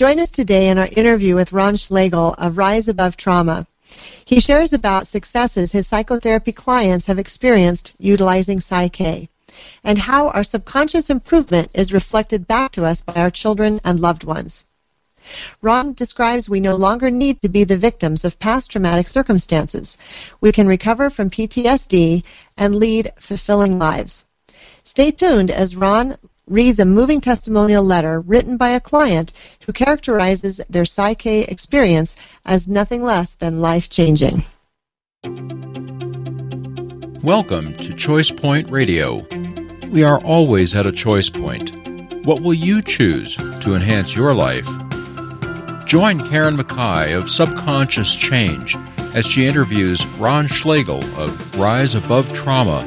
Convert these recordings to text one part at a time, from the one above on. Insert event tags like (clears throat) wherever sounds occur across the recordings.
Join us today in our interview with Ron Schlegel of Rise Above Trauma. He shares about successes his psychotherapy clients have experienced utilizing PSYCH and how our subconscious improvement is reflected back to us by our children and loved ones. Ron describes we no longer need to be the victims of past traumatic circumstances. We can recover from PTSD and lead fulfilling lives. Stay tuned as Ron reads a moving testimonial letter written by a client who characterizes their Psych-K experience as nothing less than life changing. Welcome to Choice Point Radio. We are always at a choice point. What will you choose to enhance your life? Join Karen Mackay of Subconscious Change as she interviews Ron Schlegel of Rise Above Trauma.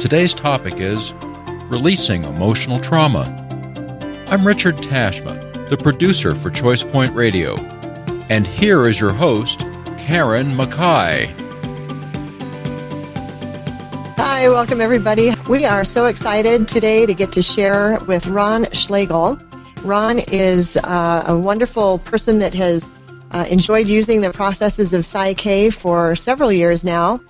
Today's topic is Releasing Emotional Trauma. I'm Richard Tashma, the producer for Choice Point Radio, and here is your host, Karen Mackay. Hi, welcome everybody. We are so excited today to get to share with Ron Schlegel. Ron is uh, a wonderful person that has uh, enjoyed using the processes of PSYCH for several years now.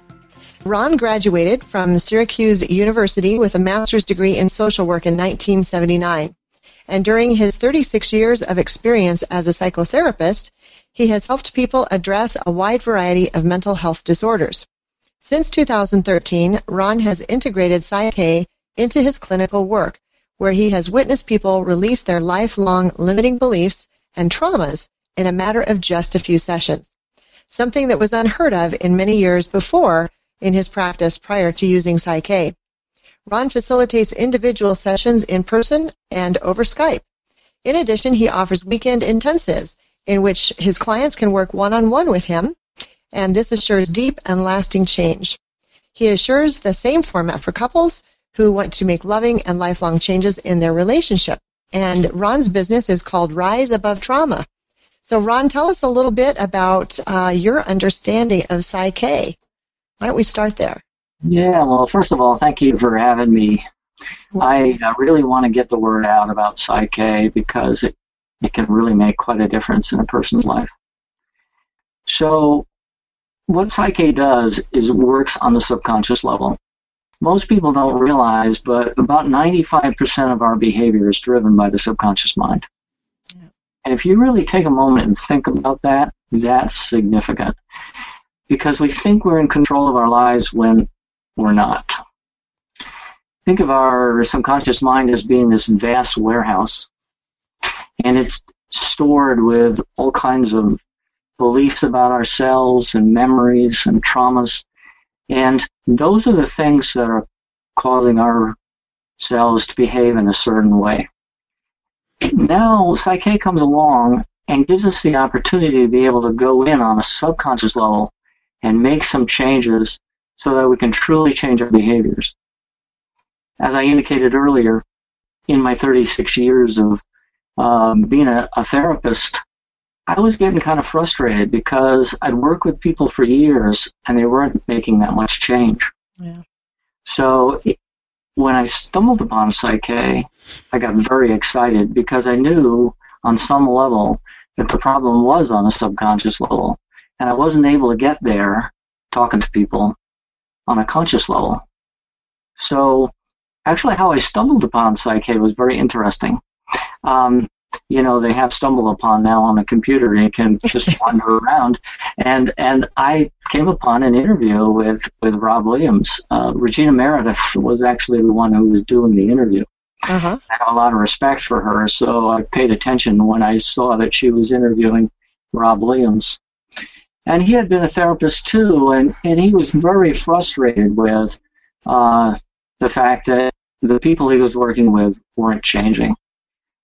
Ron graduated from Syracuse University with a master's degree in social work in 1979. And during his 36 years of experience as a psychotherapist, he has helped people address a wide variety of mental health disorders. Since 2013, Ron has integrated PSYCH into his clinical work, where he has witnessed people release their lifelong limiting beliefs and traumas in a matter of just a few sessions. Something that was unheard of in many years before in his practice prior to using Psych-K. Ron facilitates individual sessions in person and over Skype. In addition, he offers weekend intensives in which his clients can work one-on-one with him, and this assures deep and lasting change. He assures the same format for couples who want to make loving and lifelong changes in their relationship. And Ron's business is called Rise Above Trauma. So, Ron, tell us a little bit about uh, your understanding of PSYCH. Why don't we start there? Yeah, well, first of all, thank you for having me. I uh, really want to get the word out about Psych-K because it, it can really make quite a difference in a person's life. So, what Psych-K does is it works on the subconscious level. Most people don't realize, but about 95% of our behavior is driven by the subconscious mind. Yeah. And if you really take a moment and think about that, that's significant because we think we're in control of our lives when we're not. Think of our subconscious mind as being this vast warehouse, and it's stored with all kinds of beliefs about ourselves and memories and traumas. And those are the things that are causing our cells to behave in a certain way. Now, Psych-K comes along and gives us the opportunity to be able to go in on a subconscious level and make some changes so that we can truly change our behaviors. As I indicated earlier, in my 36 years of um, being a, a therapist, I was getting kind of frustrated because I'd worked with people for years and they weren't making that much change. Yeah. So when I stumbled upon Psych-K, I got very excited because I knew on some level that the problem was on a subconscious level and I wasn't able to get there talking to people on a conscious level. So actually how I stumbled upon PSYCH was very interesting. Um, you know, they have stumble upon now on a computer. You can just (laughs) wander around. And and I came upon an interview with, with Rob Williams. Uh, Regina Meredith was actually the one who was doing the interview. Uh-huh. I have a lot of respect for her, so I paid attention when I saw that she was interviewing Rob Williams and he had been a therapist too, and, and he was very frustrated with uh, the fact that the people he was working with weren't changing.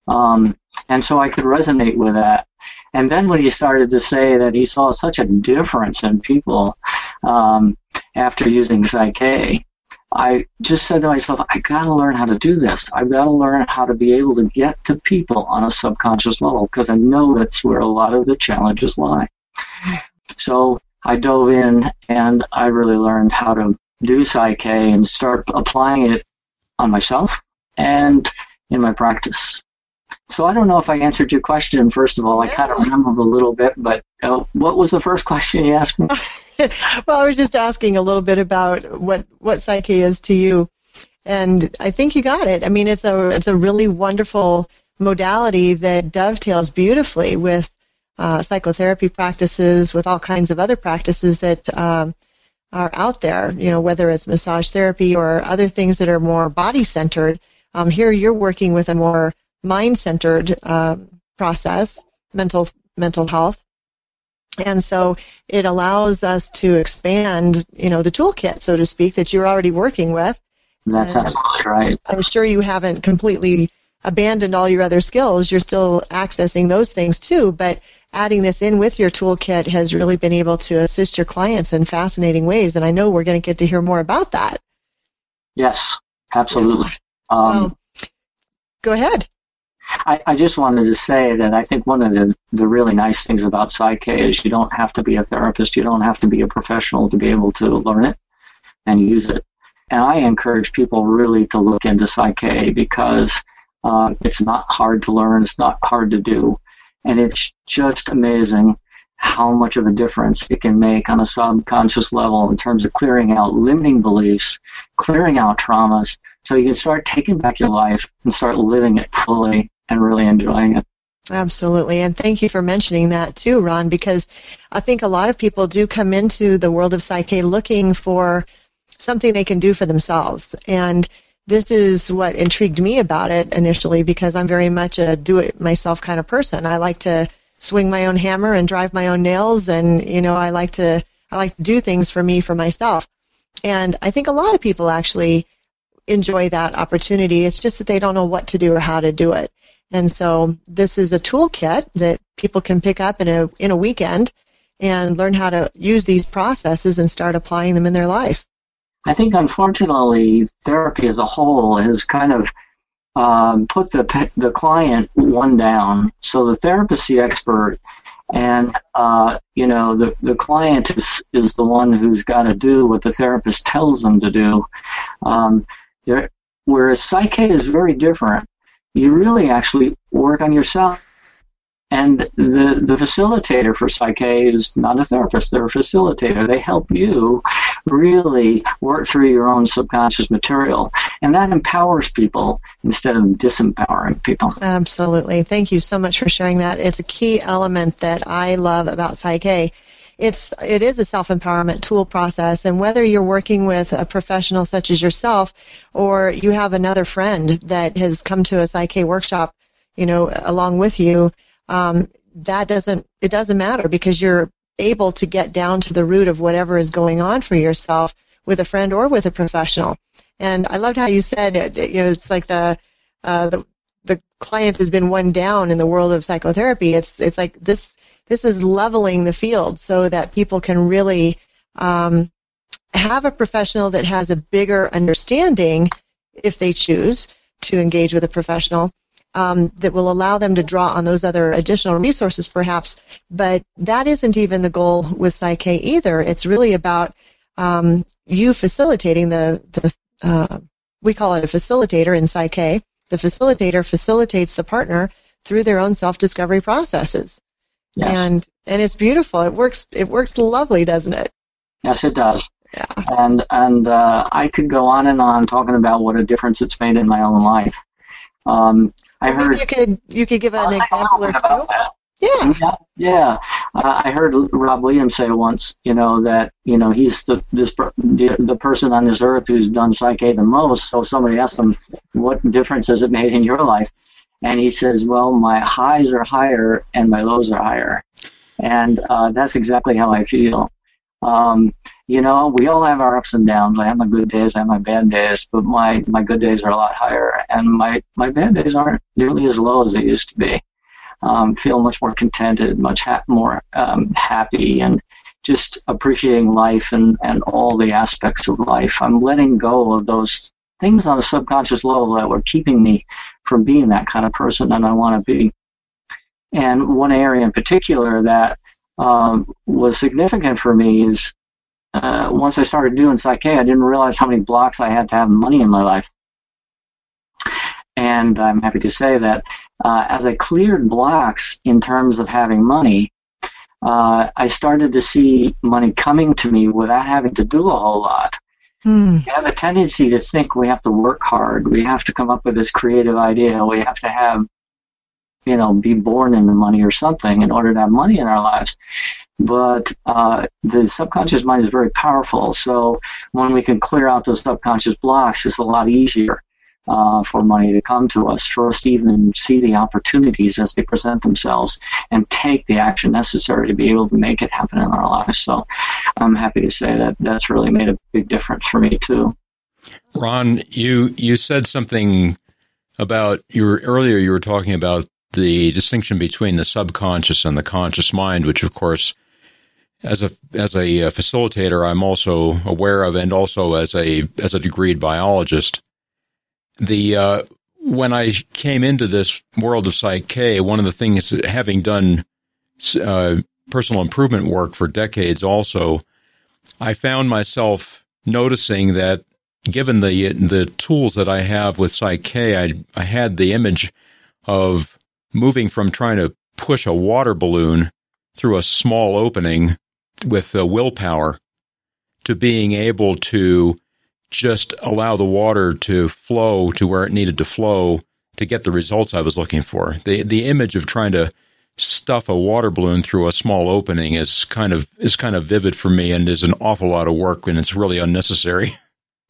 Um, and so I could resonate with that. And then when he started to say that he saw such a difference in people um, after using PSYCH, I just said to myself, I got to learn how to do this. I've got to learn how to be able to get to people on a subconscious level because I know that's where a lot of the challenges lie. So I dove in and I really learned how to do Psych-K and start applying it on myself and in my practice. so I don't know if I answered your question. First of all, I kind of remembered a little bit, but uh, what was the first (laughs) question you asked me? (laughs) well, I was just asking a little bit about what what Psych-K is to you, and I think you got it. I mean, it's a it's a really wonderful modality that dovetails beautifully with uh, psychotherapy practices, with all kinds of other practices that um, are out there. You know, whether it's massage therapy or other things that are more body centered. Um, here, you're working with a more mind centered um, process, mental mental health. And so it allows us to expand, you know, the toolkit, so to speak, that you're already working with. That's and absolutely right. I'm sure you haven't completely abandoned all your other skills. You're still accessing those things too, but adding this in with your toolkit has really been able to assist your clients in fascinating ways. And I know we're going to get to hear more about that. Yes, absolutely. Yeah. Um, well, go ahead. I, I, just wanted to say that I think one of the, the really nice things about Psych-K is you don't have to be a therapist, you don't have to be a professional to be able to learn it and use it. And I encourage people really to look into Psych-K because uh, it's not hard to learn, it's not hard to do, and it's just amazing how much of a difference it can make on a subconscious level in terms of clearing out limiting beliefs, clearing out traumas, so you can start taking back your life and start living it fully and really enjoying it. Absolutely. And thank you for mentioning that too, Ron, because I think a lot of people do come into the world of Psych-K looking for something they can do for themselves. And this is what intrigued me about it initially because I'm very much a do it myself kind of person. I like to swing my own hammer and drive my own nails and, you know, I like to, I like to do things for me, for myself. And I think a lot of people actually enjoy that opportunity. It's just that they don't know what to do or how to do it. And so this is a toolkit that people can pick up in a in a weekend and learn how to use these processes and start applying them in their life. I think unfortunately therapy as a whole has kind of um, put the the client one down. So the therapist the expert, and uh, you know the the client is is the one who's got to do what the therapist tells them to do. Um, there, whereas Psych-K is very different you really actually work on yourself. And the, the facilitator for Psych-K is not a therapist, they're a facilitator. They help you really work through your own subconscious material. And that empowers people instead of disempowering people. Absolutely. Thank you so much for sharing that. It's a key element that I love about Psych-K it's it is a self empowerment tool process, and whether you're working with a professional such as yourself, or you have another friend that has come to a Psych-K workshop, you know, along with you, um, that doesn't it doesn't matter because you're able to get down to the root of whatever is going on for yourself with a friend or with a professional. And I loved how you said it. You know, it's like the uh, the the client has been one down in the world of psychotherapy. It's it's like this this is leveling the field so that people can really um, have a professional that has a bigger understanding, if they choose to engage with a professional, um, that will allow them to draw on those other additional resources, perhaps. But that isn't even the goal with Psych-K either. It's really about um, you facilitating the the uh, we call it a facilitator in Psych-K. The facilitator facilitates the partner through their own self discovery processes. Yes. And and it's beautiful. It works. It works lovely, doesn't it? Yes, it does. Yeah. And and uh, I could go on and on talking about what a difference it's made in my own life. Um, I well, heard you could you could give an example or two. Yeah. Yeah. yeah. Uh, I heard Rob Williams say once, you know, that you know he's the this the, the person on this earth who's done Psych-K the most. So somebody asked him, "What difference has it made in your life?" And he says, well, my highs are higher and my lows are higher. And uh, that's exactly how I feel. Um, you know, we all have our ups and downs. I have my good days, I have my bad days, but my, my good days are a lot higher, and my, my bad days aren't nearly as low as they used to be. Um, feel much more contented, much ha- more um, happy, and just appreciating life and, and all the aspects of life. I'm letting go of those things on a subconscious level that were keeping me from being that kind of person that I want to be. And one area in particular that um, was significant for me is uh, once I started doing Psych-K, I didn't realize how many blocks I had to have money in my life. And I'm happy to say that uh, as I cleared blocks in terms of having money, uh, I started to see money coming to me without having to do a whole lot. Mm. We have a tendency to think we have to work hard. We have to come up with this creative idea. We have to have, you know, be born into money or something in order to have money in our lives. But uh, the subconscious mind is very powerful. So when we can clear out those subconscious blocks, it's a lot easier uh, for money to come to us, for us to even see the opportunities as they present themselves and take the action necessary to be able to make it happen in our lives. So I'm happy to say that that's really made a big difference for me too. Ron, you you said something about you were, earlier. You were talking about the distinction between the subconscious and the conscious mind, which of course as a as a facilitator, I'm also aware of, and also as a as a degreed biologist the uh, when I came into this world of Psych one of the things that having done uh, personal improvement work for decades, also, I found myself noticing that given the the tools that I have with Psych I I had the image of moving from trying to push a water balloon through a small opening with the willpower to being able to just allow the water to flow to where it needed to flow to get the results I was looking for. The the image of trying to stuff a water balloon through a small opening is kind of is kind of vivid for me and is an awful lot of work and it's really unnecessary.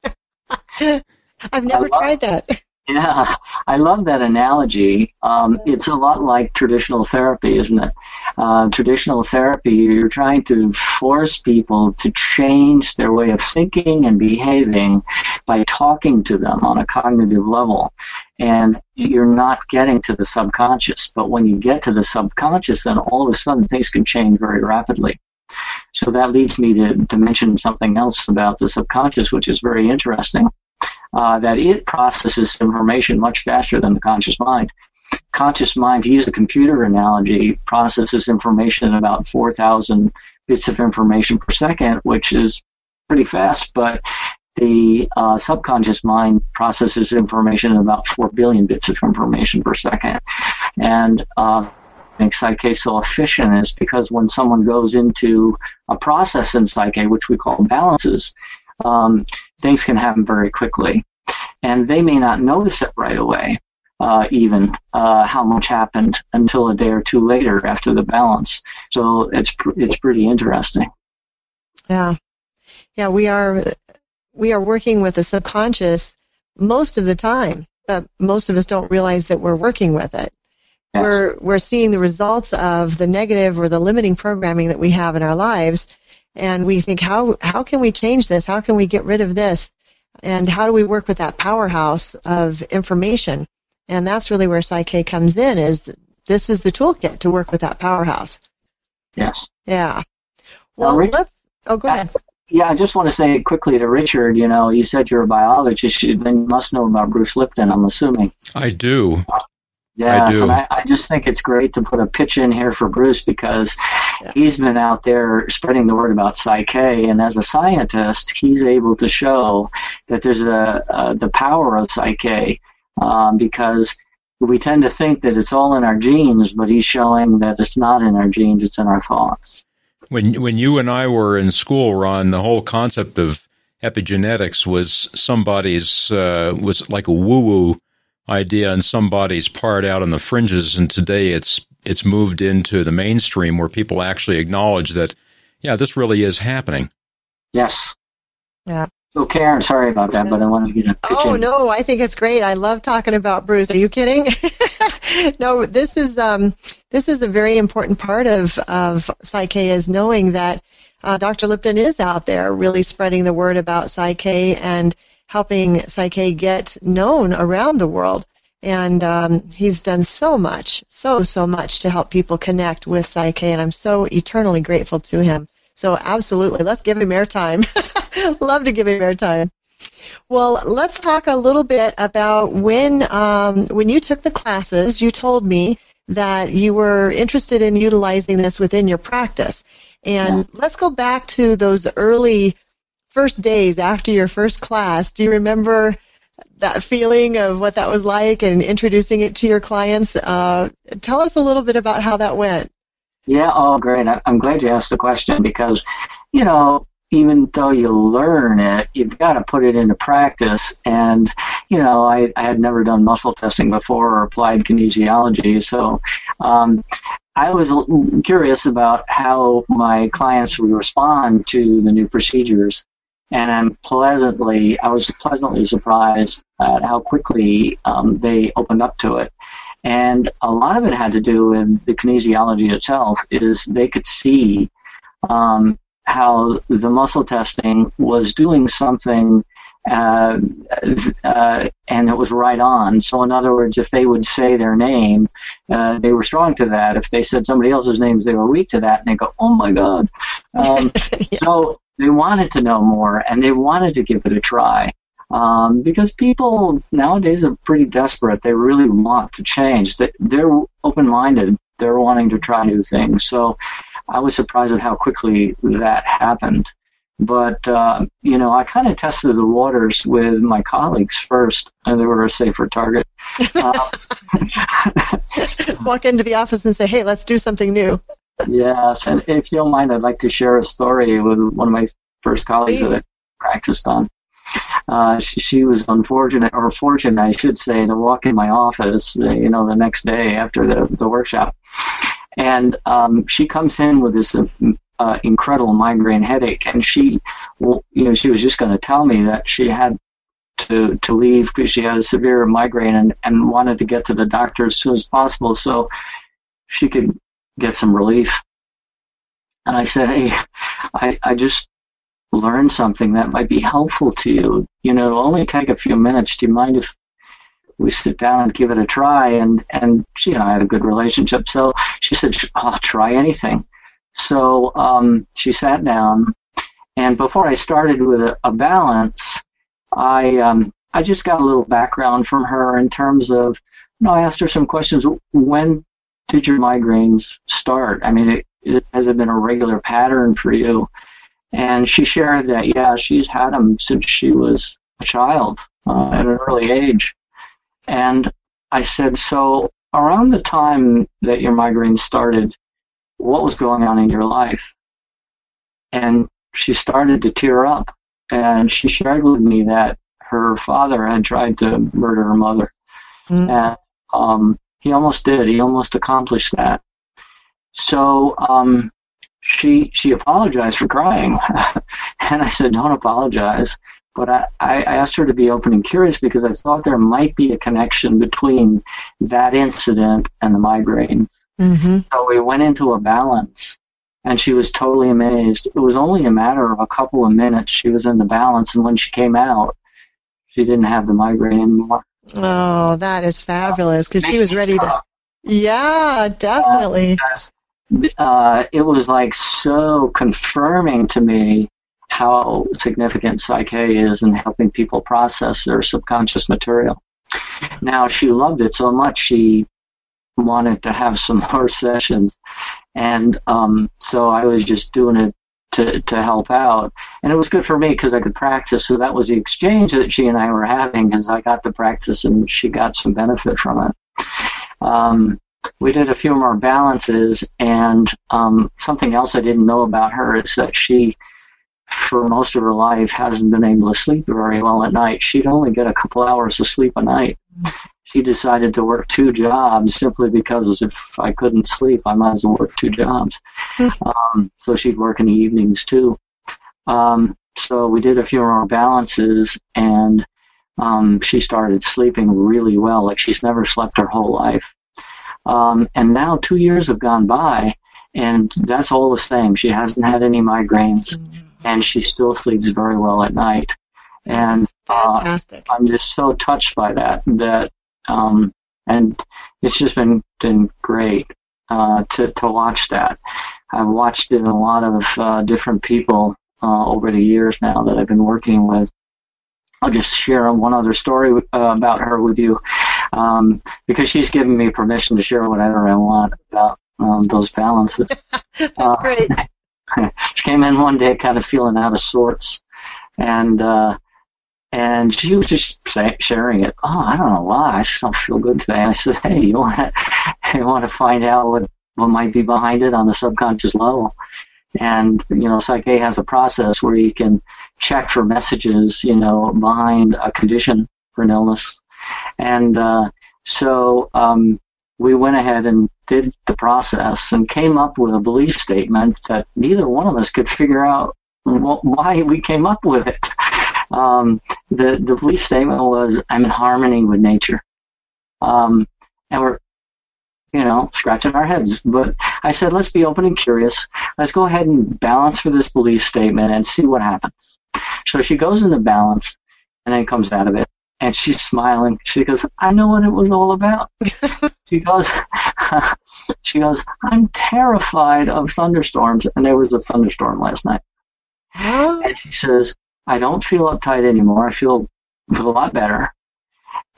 (laughs) I've never tried that. Yeah, (laughs) I love that analogy. Um, it's a lot like traditional therapy, isn't it? Uh, traditional therapy, you're trying to force people to change their way of thinking and behaving by talking to them on a cognitive level. And you're not getting to the subconscious. But when you get to the subconscious, then all of a sudden things can change very rapidly. So that leads me to, to mention something else about the subconscious, which is very interesting uh, that it processes information much faster than the conscious mind. Conscious mind, to use a computer analogy, processes information at about 4,000 bits of information per second, which is pretty fast, but the uh, subconscious mind processes information at about 4 billion bits of information per second. And uh, makes Psych-K so efficient is because when someone goes into a process in Psych-K, which we call balances, um, things can happen very quickly. And they may not notice it right away, uh, even uh, how much happened until a day or two later after the balance. So it's pr- it's pretty interesting. Yeah, yeah, we are we are working with the subconscious most of the time, but most of us don't realize that we're working with it. Yes. We're we're seeing the results of the negative or the limiting programming that we have in our lives and we think how how can we change this? How can we get rid of this? And how do we work with that powerhouse of information? And that's really where Psych-K comes in is this is the toolkit to work with that powerhouse. Yes. Yeah. Well Rich, let's oh go ahead. Yeah, I just want to say quickly to Richard, you know, you said you're a biologist, you then you must know about Bruce Lipton, I'm assuming. I do. Yeah, I, I, I, just think it's great to put a pitch in here for Bruce because yeah. he's been out there spreading the word about Psych-K, and as a scientist, he's able to show that there's a, a the power of Psych-K um, because we tend to think that it's all in our genes, but he's showing that it's not in our genes; it's in our thoughts. When when you and I were in school, Ron, the whole concept of epigenetics was somebody's uh, was like a woo woo idea on somebody's part out on the fringes, and today it's it's moved into the mainstream where people actually acknowledge that, yeah, this really is happening. Yes. Yeah. So Karen, sorry about that, but I wanted you to pitch Oh in. no, I think it's great. I love talking about Bruce. Are you kidding? (laughs) no, this is um, this is a very important part of of Psych-K is knowing that uh, Dr. Lipton is out there really spreading the word about Psych-K and helping Psych-K get known around the world. And um, he's done so much, so, so much to help people connect with Psych-K. And I'm so eternally grateful to him. So absolutely, let's give him airtime. (laughs) Love to give him airtime. Well, let's talk a little bit about when um, when you took the classes. You told me that you were interested in utilizing this within your practice, and yeah. let's go back to those early first days after your first class, do you remember that feeling of what that was like and introducing it to your clients. Uh, tell us a little bit about how that went. Yeah, oh, great. I'm glad you asked the question because, you know, even though you learn it, you've got to put it into practice. And, you know, I, I had never done muscle testing before or applied kinesiology. So um, I was curious about how my clients would respond to the new procedures. And I'm pleasantly, I was pleasantly surprised at how quickly um, they opened up to it. And a lot of it had to do with the kinesiology itself, is they could see um, how the muscle testing was doing something uh, uh, and it was right on. So, in other words, if they would say their name, uh, they were strong to that. If they said somebody else's names, they were weak to that, and they go, "Oh my God!" Um, (laughs) yeah. So they wanted to know more, and they wanted to give it a try. Um, because people nowadays are pretty desperate. They really want to change. They, they're open-minded. They're wanting to try new things. So I was surprised at how quickly that happened. But, uh, you know, I kind of tested the waters with my colleagues first, and they were a safer target. Uh, (laughs) Walk into the office and say, hey, let's do something new. yes, and if you don't mind, I'd like to share a story with one of my first colleagues Please. that I practiced on. Uh, she, she, was unfortunate, or fortunate, I should say, to walk in my office, you know, the next day after the, the workshop. And um, she comes in with this uh, incredible migraine headache, and she, you know, she was just going to tell me that she had to to leave because she had a severe migraine and, and wanted to get to the doctor as soon as possible so she could get some relief. And I said, Hey, I, I just learned something that might be helpful to you. You know, it'll only take a few minutes. Do you mind if we sit down and give it a try? And, and she and I had a good relationship. So she said, I'll try anything. So um, she sat down, and before I started with a, a balance, I um, I just got a little background from her in terms of, you know, I asked her some questions. When did your migraines start? I mean, it, it, has it been a regular pattern for you? And she shared that, yeah, she's had them since she was a child uh, at an early age. And I said, so around the time that your migraine started, what was going on in your life. And she started to tear up and she shared with me that her father had tried to murder her mother. Mm-hmm. And um, he almost did. He almost accomplished that. So um, she she apologized for crying, (laughs) and I said, "Don't apologize." But I, I asked her to be open and curious because I thought there might be a connection between that incident and the migraine. Mm-hmm. So we went into a balance, and she was totally amazed. It was only a matter of a couple of minutes. She was in the balance, and when she came out, she didn't have the migraine anymore. Oh, that is fabulous because she was ready to. Yeah, definitely. Uh, uh, it was like so confirming to me how significant Psych-K is in helping people process their subconscious material. Now, she loved it so much, she wanted to have some (laughs) more sessions. And um, so I was just doing it to, to help out. And it was good for me because I could practice. So that was the exchange that she and I were having because I got to practice and she got some benefit from it. Um, we did a few more balances, and um, something else I didn't know about her is that she, for most of her life, hasn't been able to sleep very well at night. She'd only get a couple hours of sleep a night she decided to work two jobs simply because if I couldn't sleep, I might as well work two jobs. um, so she'd work in the evenings too. Um, so we did a few more balances, and um, she started sleeping really well, like she's never slept her whole life. Um, and now two years have gone by, and that's all the same. She hasn't had any migraines, mm-hmm. and she still sleeps very well at night. And uh, I'm just so touched by that that um, and it's just been been great uh, to to watch that. I've watched it in a lot of uh, different people uh, over the years now that I've been working with. I'll just share one other story uh, about her with you um, because she's given me permission to share whatever I want about um, those balances. (laughs) Uh, great. (laughs) she came in one day kind of feeling out of sorts, and uh, and she was just sharing it. Oh, I don't know why. I just don't feel good today. I said, Hey, you want to, (laughs) you want to find out what, what might be behind it on the subconscious level? And, you know, Psych-K has a process where you can check for messages, you know, behind a condition for an illness. And, uh, so, um, we went ahead and did the process and came up with a belief statement that neither one of us could figure out why we came up with it. Um, the the belief statement was, "I'm in harmony with nature," um, and we're you know scratching our heads. But I said, let's be open and curious. Let's go ahead and balance for this belief statement and see what happens. So she goes into balance and then comes out of it and she's smiling. She goes, I know what it was all about. (laughs) she goes, (laughs) she goes, I'm terrified of thunderstorms. And there was a thunderstorm last night. And she says, I don't feel uptight anymore. I feel, feel a lot better.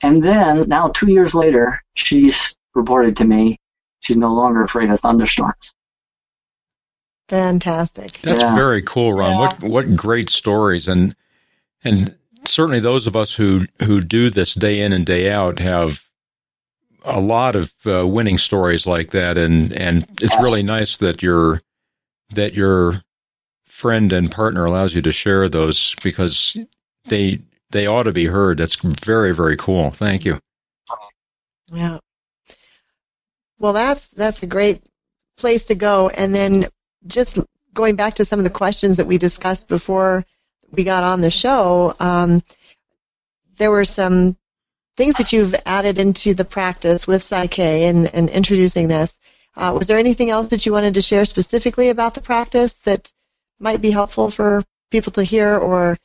And then now two years later, she's reported to me she's no longer afraid of thunderstorms. Fantastic. That's yeah. very cool, Ron. Yeah. What what great stories and and certainly those of us who who do this day in and day out have a lot of uh, winning stories like that, and and it's yes. really nice that your that your friend and partner allows you to share those because they they ought to be heard. That's very very cool. Thank you. Yeah. Well, that's that's a great place to go, and then just going back to some of the questions that we discussed before we got on the show, um, there were some things that you've added into the practice with Psych-K and, and introducing this. Uh, was there anything else that you wanted to share specifically about the practice that might be helpful for people to hear or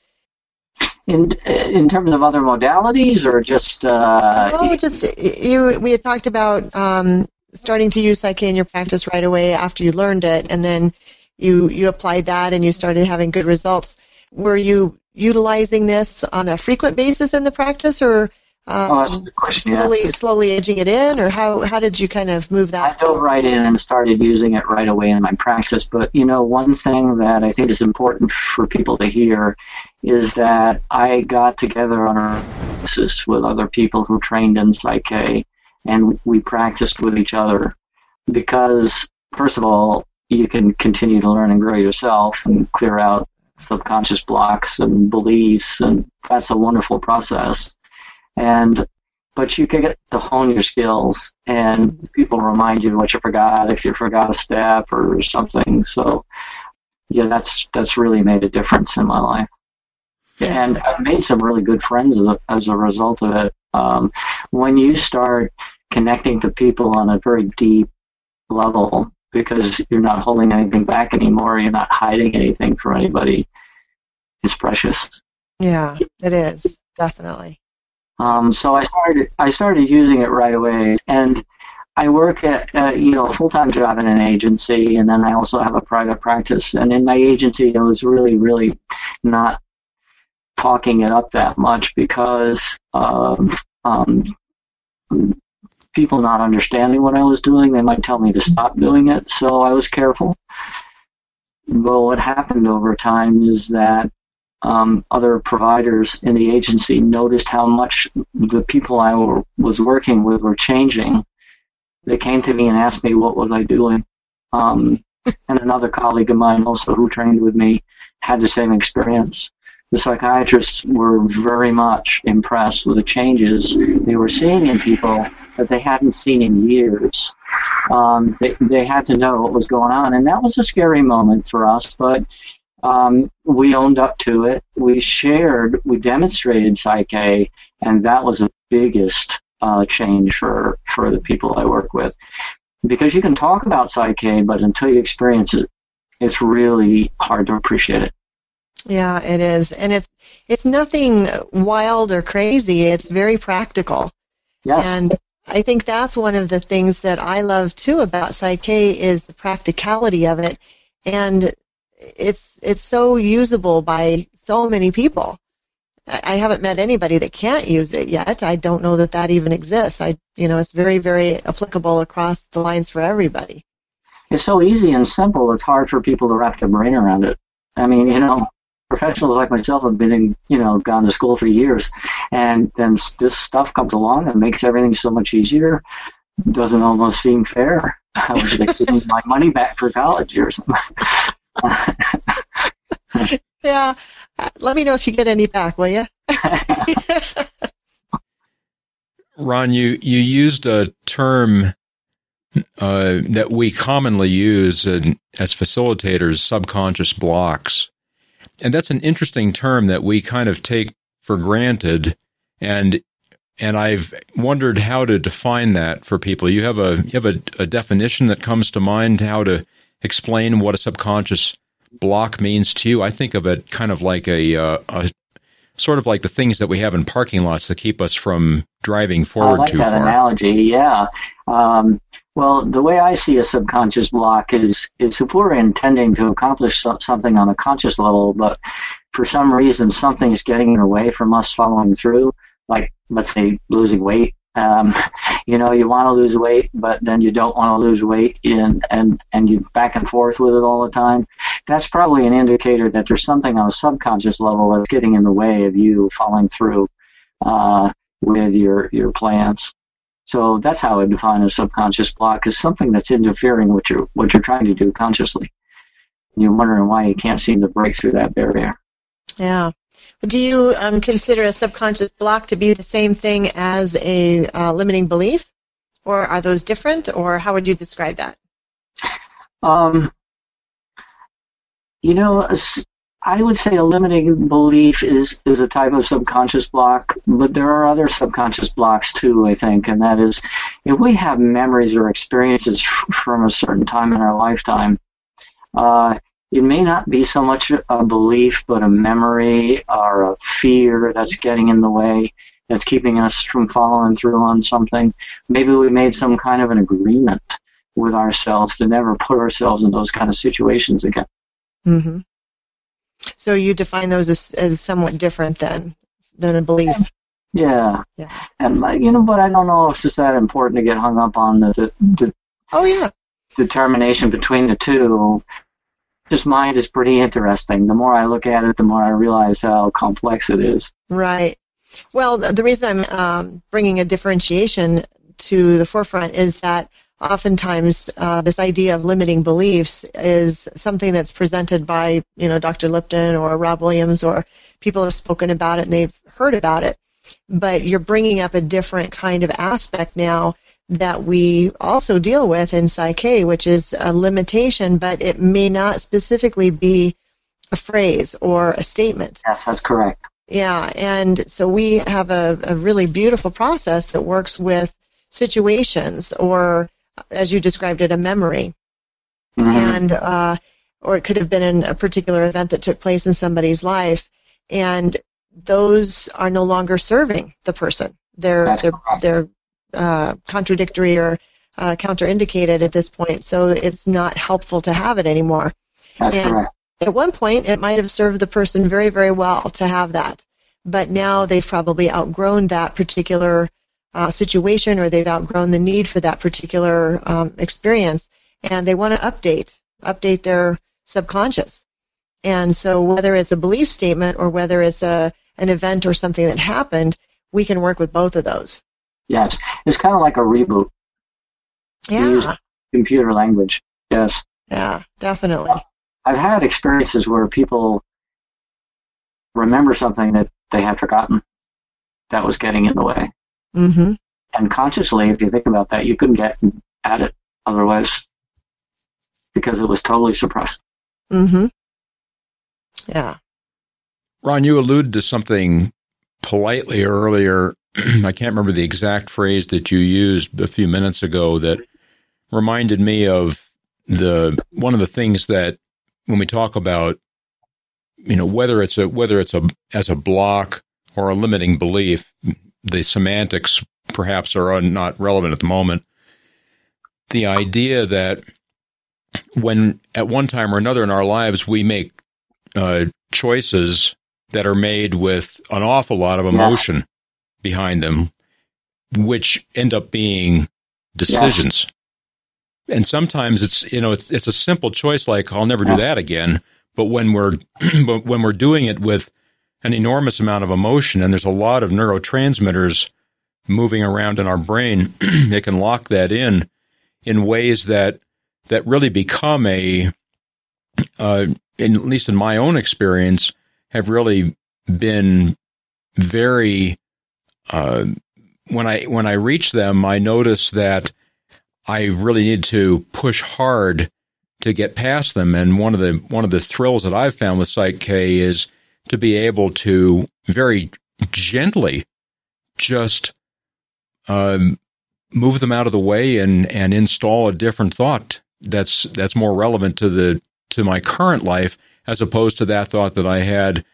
in in terms of other modalities or just uh, oh just you we had talked about um, starting to use Psych-K in your practice right away after you learned it and then you you applied that and you started having good results. Were you utilizing this on a frequent basis in the practice or um, oh, that's a good question, slowly, yeah. slowly edging it in, or how, how did you kind of move that? I dove right in and started using it right away in my practice. But, you know, one thing that I think is important for people to hear is that I got together on a basis with other people who trained in Psych-K, and we practiced with each other because, first of all, you can continue to learn and grow yourself and clear out subconscious blocks and beliefs, and that's a wonderful process. And but you can get to hone your skills, and people remind you what you forgot if you forgot a step or something. So, yeah, that's that's really made a difference in my life, and I've made some really good friends as a result of it. Um, when you start connecting to people on a very deep level, because you're not holding anything back anymore. You're not hiding anything from anybody. It's precious. Yeah, it is definitely. Um, so I started. I started using it right away, and I work at uh, you know a full time job in an agency, and then I also have a private practice. And in my agency, I was really, really not talking it up that much because of um, people not understanding what I was doing. They might tell me to stop doing it, so I was careful. But what happened over time is that um, other providers in the agency noticed how much the people I were, was working with were changing. They came to me and asked me what was I doing. Um, and another colleague of mine also who trained with me had the same experience the psychiatrists were very much impressed with the changes they were seeing in people that they hadn't seen in years. Um, they, they had to know what was going on, and that was a scary moment for us, but um, we owned up to it. We shared, we demonstrated Psych-K, and that was the biggest uh, change for, for the people I work with. Because you can talk about Psych-K, but until you experience it, it's really hard to appreciate it. Yeah, it is. And it's it's nothing wild or crazy. It's very practical. Yes. And I think that's one of the things that I love too about Psych-K is the practicality of it. And it's it's so usable by so many people. I haven't met anybody that can't use it yet. I don't know that that even exists. I, you know, it's very, very applicable across the lines for everybody. It's so easy and simple. It's hard for people to wrap their brain around it. I mean, you know, professionals like myself have been in, you know, gone to school for years, and then this stuff comes along and makes everything so much easier. Doesn't almost seem fair. (laughs) I was like getting my money back for college or something. (laughs) yeah. Let me know if you get any back, will you? (laughs) Ron, you, you used a term uh, that we commonly use in, as facilitators, subconscious blocks. And that's an interesting term that we kind of take for granted. And and I've wondered how to define that for people. You have a you have a, a definition that comes to mind how to explain what a subconscious block means to you. I think of it kind of like a, uh, a sort of like the things that we have in parking lots that keep us from driving forward I like too that analogy. Yeah. Um, well, the way I see a subconscious block is is if we're intending to accomplish something on a conscious level, but for some reason something is getting in the way from us following through, like let's say losing weight. Um, (laughs) you know, you want to lose weight, but then you don't want to lose weight, and and and you back and forth with it all the time. That's probably an indicator that there's something on a subconscious level that's getting in the way of you following through uh, with your your plans. So that's how I define a subconscious block is something that's interfering with your what you're trying to do consciously. You're wondering why you can't seem to break through that barrier. Yeah. Do you um, consider a subconscious block to be the same thing as a uh, limiting belief, or are those different, or how would you describe that? Um, you know, I would say a limiting belief is is a type of subconscious block, but there are other subconscious blocks too. I think, and that is if we have memories or experiences from a certain time in our lifetime. Uh, it may not be so much a belief, but a memory or a fear that's getting in the way, that's keeping us from following through on something. Maybe we made some kind of an agreement with ourselves to never put ourselves in those kind of situations again. Mm-hmm. So you define those as, as somewhat different than than a belief. Yeah. Yeah. And you know, but I don't know if it's that important to get hung up on the, the, the oh yeah determination between the two just mind is pretty interesting. The more I look at it, the more I realize how complex it is. Right. Well, the reason I'm um, bringing a differentiation to the forefront is that oftentimes uh, this idea of limiting beliefs is something that's presented by you know Dr. Lipton or Rob Williams or people have spoken about it and they've heard about it, but you're bringing up a different kind of aspect now that we also deal with in Psych-K, which is a limitation, but it may not specifically be a phrase or a statement. Yes, that's correct. Yeah, and so we have a, a really beautiful process that works with situations or, as you described it, a memory. Mm-hmm. And, uh, or it could have been in a particular event that took place in somebody's life. And those are no longer serving the person. They're, That's they're, correct. they're uh, contradictory or uh, counterindicated at this point, so it's not helpful to have it anymore. That's and correct. At one point, it might have served the person very, very well to have that, but now they've probably outgrown that particular uh, situation, or they've outgrown the need for that particular um, experience, and they want to update, update their subconscious. And so, whether it's a belief statement or whether it's a an event or something that happened, we can work with both of those. Yes, it's kind of like a reboot. Yeah. Computer language. Yes. Yeah, definitely. I've had experiences where people remember something that they had forgotten that was getting in the way. Mm-hmm. And consciously, if you think about that, you couldn't get at it otherwise because it was totally suppressed. Mm-hmm. Yeah. Ron, you alluded to something politely earlier (clears throat) I can't remember the exact phrase that you used a few minutes ago that reminded me of the one of the things that when we talk about you know whether it's a whether it's a as a block or a limiting belief the semantics perhaps are not relevant at the moment. The idea that when at one time or another in our lives we make uh, choices that are made with an awful lot of emotion behind them, which end up being decisions. Yes. And sometimes it's you know it's it's a simple choice like I'll never do that again, But when we're (clears throat) but when we're doing it with an enormous amount of emotion and there's a lot of neurotransmitters moving around in our brain, (clears throat) it can lock that in in ways that that really become a uh, in, at least in my own experience, have really been very. Uh, when I when I reach them, I notice that I really need to push hard to get past them. And one of the one of the thrills that I've found with Psych-K is to be able to very gently just um, move them out of the way and and install a different thought that's that's more relevant to the to my current life as opposed to that thought that I had,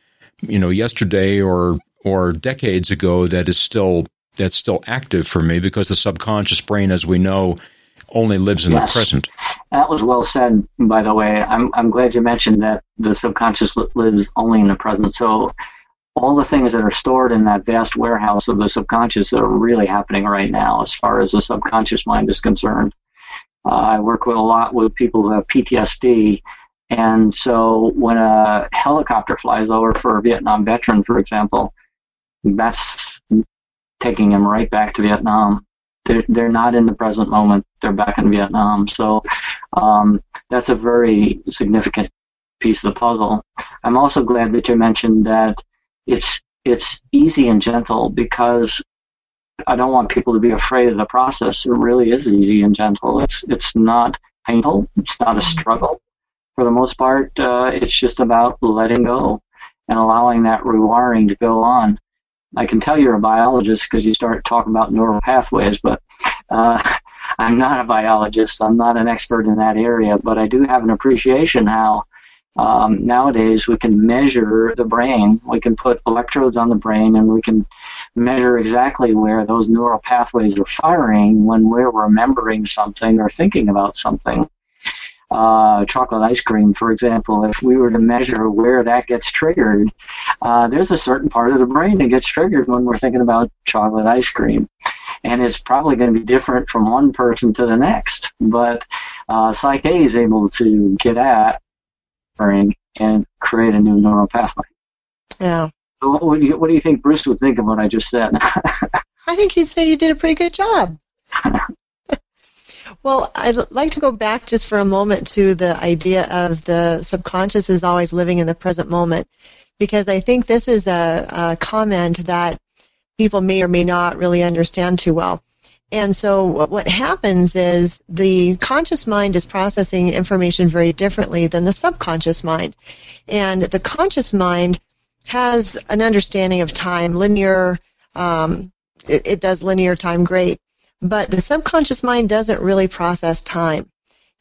you know, yesterday or or decades ago that is still that's still active for me because the subconscious brain, as we know, only lives in yes. the present. That was well said, by the way. I'm I'm glad you mentioned that the subconscious lives only in the present. So all the things that are stored in that vast warehouse of the subconscious that are really happening right now as far as the subconscious mind is concerned. Uh, I work with a lot with people who have PTSD and so when a helicopter flies over for a Vietnam veteran, for example, that's taking him right back to Vietnam. They're, they're not in the present moment. They're back in Vietnam. So um, that's a very significant piece of the puzzle. I'm also glad that you mentioned that it's it's easy and gentle because I don't want people to be afraid of the process. It really is easy and gentle. It's it's not painful. It's not a struggle for the most part, uh, it's just about letting go and allowing that rewiring to go on. I can tell you're a biologist because you start talking about neural pathways, but uh, (laughs) I'm not a biologist. I'm not an expert in that area, but I do have an appreciation how um, nowadays we can measure the brain. We can put electrodes on the brain and we can measure exactly where those neural pathways are firing when we're remembering something or thinking about something uh, chocolate ice cream, for example, if we were to measure where that gets triggered, uh, there's a certain part of the brain that gets triggered when we're thinking about chocolate ice cream. And it's probably going to be different from one person to the next. But uh, Psych-K is able to get at brain and create a new neural pathway. Yeah. So what, do you, what do you think Bruce would think of what I just said? (laughs) I think he'd say you did a pretty good job. (laughs) Well, I'd like to go back just for a moment to the idea of the subconscious is always living in the present moment, because I think this is a, a comment that people may or may not really understand too well. And so what happens is the conscious mind is processing information very differently than the subconscious mind. And the conscious mind has an understanding of time, linear, um, it, it, does linear time great. But the subconscious mind doesn't really process time.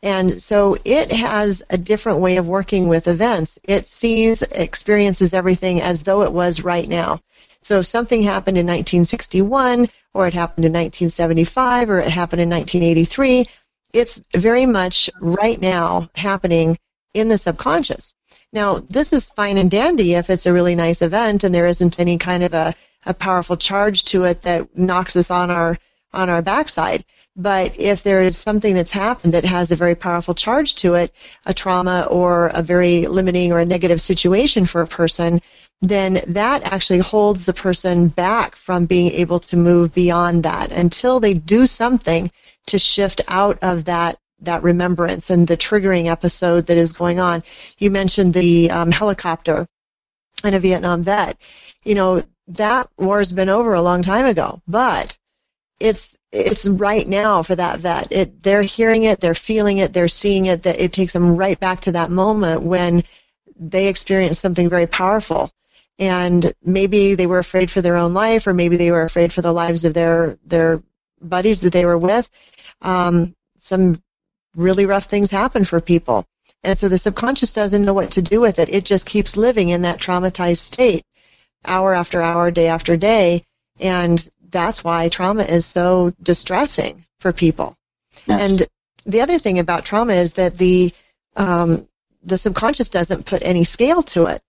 And so it has a different way of working with events. It sees, experiences everything as though it was right now. So if something happened in 1961, or it happened in 1975, or it happened in 1983, it's very much right now happening in the subconscious. Now, this is fine and dandy if it's a really nice event and there isn't any kind of a, a powerful charge to it that knocks us on our on our backside. But if there is something that's happened that has a very powerful charge to it, a trauma or a very limiting or a negative situation for a person, then that actually holds the person back from being able to move beyond that until they do something to shift out of that that remembrance and the triggering episode that is going on. You mentioned the um, helicopter and a Vietnam vet. You know, that war's been over a long time ago, but it's it's right now for that vet. It they're hearing it, they're feeling it, they're seeing it. That it takes them right back to that moment when they experienced something very powerful, and maybe they were afraid for their own life, or maybe they were afraid for the lives of their their buddies that they were with. Um, some really rough things happen for people, and so the subconscious doesn't know what to do with it. It just keeps living in that traumatized state, hour after hour, day after day, and that's why trauma is so distressing for people. Yes. And the other thing about trauma is that the um, the subconscious doesn't put any scale to it.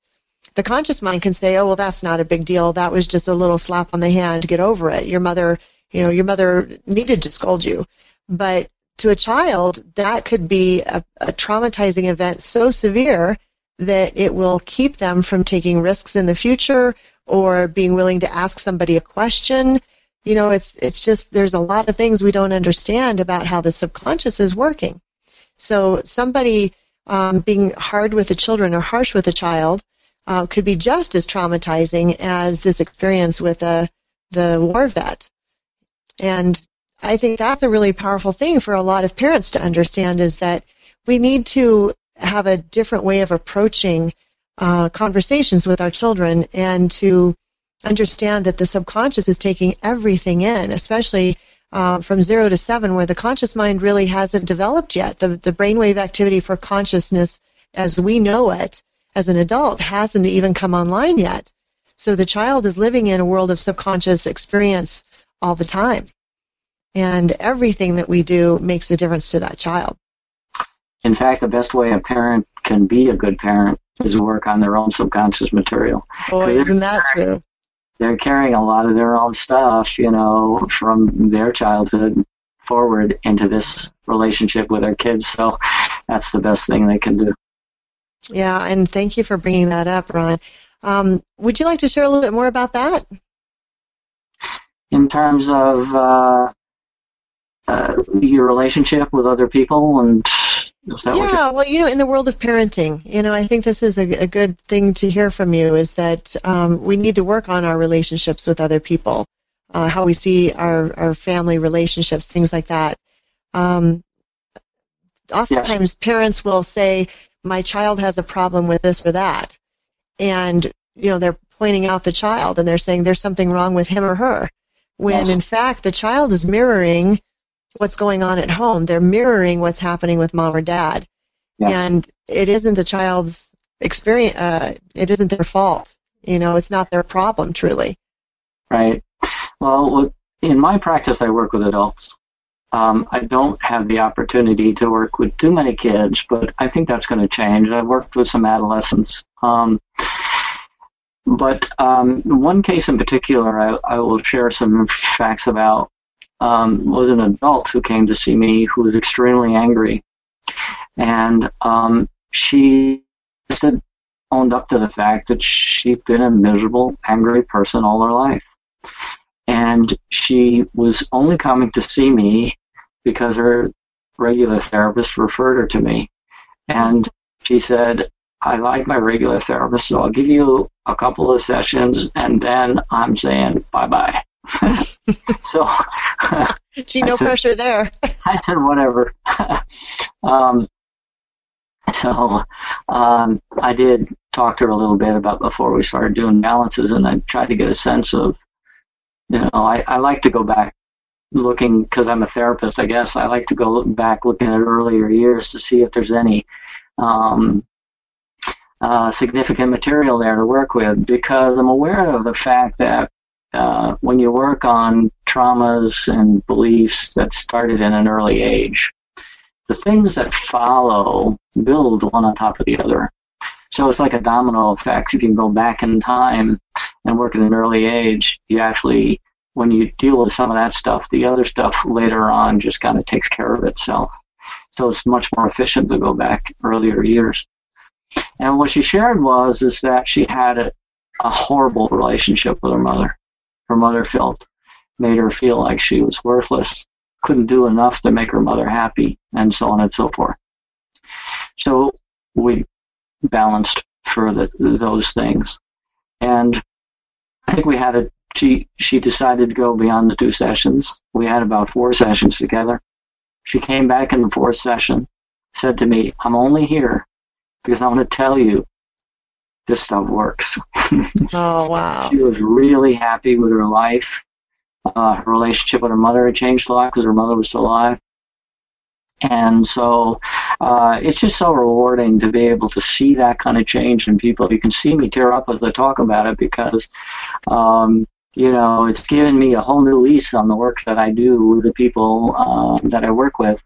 The conscious mind can say, "Oh, well, that's not a big deal. That was just a little slap on the hand. To get over it. Your mother, you know, your mother needed to scold you." But to a child, that could be a, a traumatizing event so severe that it will keep them from taking risks in the future or being willing to ask somebody a question. You know, it's, it's just, there's a lot of things we don't understand about how the subconscious is working. So somebody um, being hard with the children or harsh with a child uh, could be just as traumatizing as this experience with a, the war vet. And I think that's a really powerful thing for a lot of parents to understand is that we need to have a different way of approaching uh, conversations with our children and to understand that the subconscious is taking everything in, especially uh, from zero to seven, where the conscious mind really hasn't developed yet. The, the brainwave activity for consciousness as we know it as an adult hasn't even come online yet. So the child is living in a world of subconscious experience all the time. And everything that we do makes a difference to that child. In fact, the best way a parent can be a good parent is work on their own subconscious material. Boy, isn't that true? They're carrying a lot of their own stuff, you know, from their childhood forward into this relationship with their kids. So that's the best thing they can do. Yeah, and thank you for bringing that up, Ron. Um, would you like to share a little bit more about that? In terms of uh, uh, your relationship with other people and yeah, well, you know, in the world of parenting, you know, I think this is a, a good thing to hear from you is that um, we need to work on our relationships with other people, uh, how we see our, our family relationships, things like that. Um, oftentimes, yes. parents will say, "My child has a problem with this or that," and you know, they're pointing out the child and they're saying there's something wrong with him or her, when yes. in fact the child is mirroring what's going on at home. They're mirroring what's happening with mom or dad. Yes. And it isn't the child's experience, uh, it isn't their fault. You know, it's not their problem, truly. Right. Well, in my practice, I work with adults. Um, I don't have the opportunity to work with too many kids, but I think that's going to change. I've worked with some adolescents. Um, but um, one case in particular, I, I, will share some facts about um, was an adult who came to see me who was extremely angry. And um, she said, owned up to the fact that she'd been a miserable, angry person all her life. And she was only coming to see me because her regular therapist referred her to me. And she said, I like my regular therapist, so I'll give you a couple of sessions and then I'm saying bye bye. (laughs) so (laughs) gee, no said, pressure there. I said whatever. (laughs) um, so um, I did talk to her a little bit about before we started doing balances, and I tried to get a sense of, you know, I, I like to go back looking because I'm a therapist. I guess I like to go look back looking at earlier years to see if there's any um, uh, significant material there to work with because I'm aware of the fact that uh, when you work on traumas and beliefs that started in an early age, the things that follow build one on top of the other. So it's like a domino effect. If you can go back in time and work at an early age, you actually, when you deal with some of that stuff, the other stuff later on just kind of takes care of itself. So it's much more efficient to go back earlier years. And what she shared was is that she had a, a horrible relationship with her mother her mother felt made her feel like she was worthless, couldn't do enough to make her mother happy, and so on and so forth. So we balanced for the, those things. And I think we had a she she decided to go beyond the two sessions. We had about four sessions together. She came back in the fourth session, said to me, I'm only here because I want to tell you this stuff works. (laughs) oh, wow. she was really happy with her life. Uh, her relationship with her mother had changed a lot because her mother was still alive. And so uh, it's just so rewarding to be able to see that kind of change in people. You can see me tear up as I talk about it because, um, you know, it's given me a whole new lease on the work that I do with the people uh, that I work with.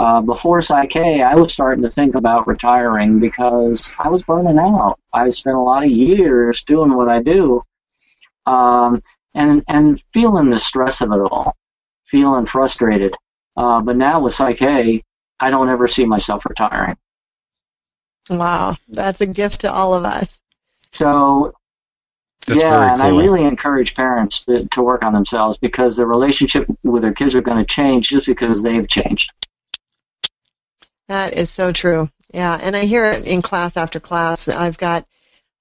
Uh, before PSYCH-K, I was starting to think about retiring because I was burning out. I spent a lot of years doing what I do, um, and and feeling the stress of it all, feeling frustrated. Uh, but now with PSYCH-K, I don't ever see myself retiring. Wow, that's a gift to all of us. So, That's yeah, very and I really encourage parents to, to work on themselves because the relationship with their kids are going to change just because they've changed. That is so true. Yeah, and I hear it in class after class. I've got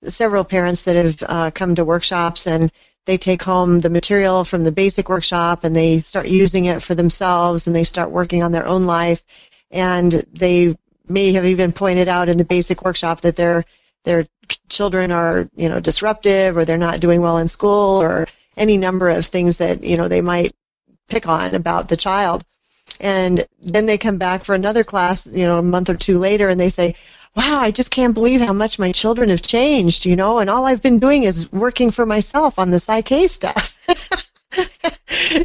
several parents that have uh, come to workshops and they take home the material from the basic workshop and they start using it for themselves and they start working on their own life and they may have even pointed out in the basic workshop that their their children are you know disruptive or they're not doing well in school or any number of things that you know they might pick on about the child and then they come back for another class you know a month or two later and they say wow i just can't believe how much my children have changed you know and all i've been doing is working for myself on the Psych-K stuff. (laughs)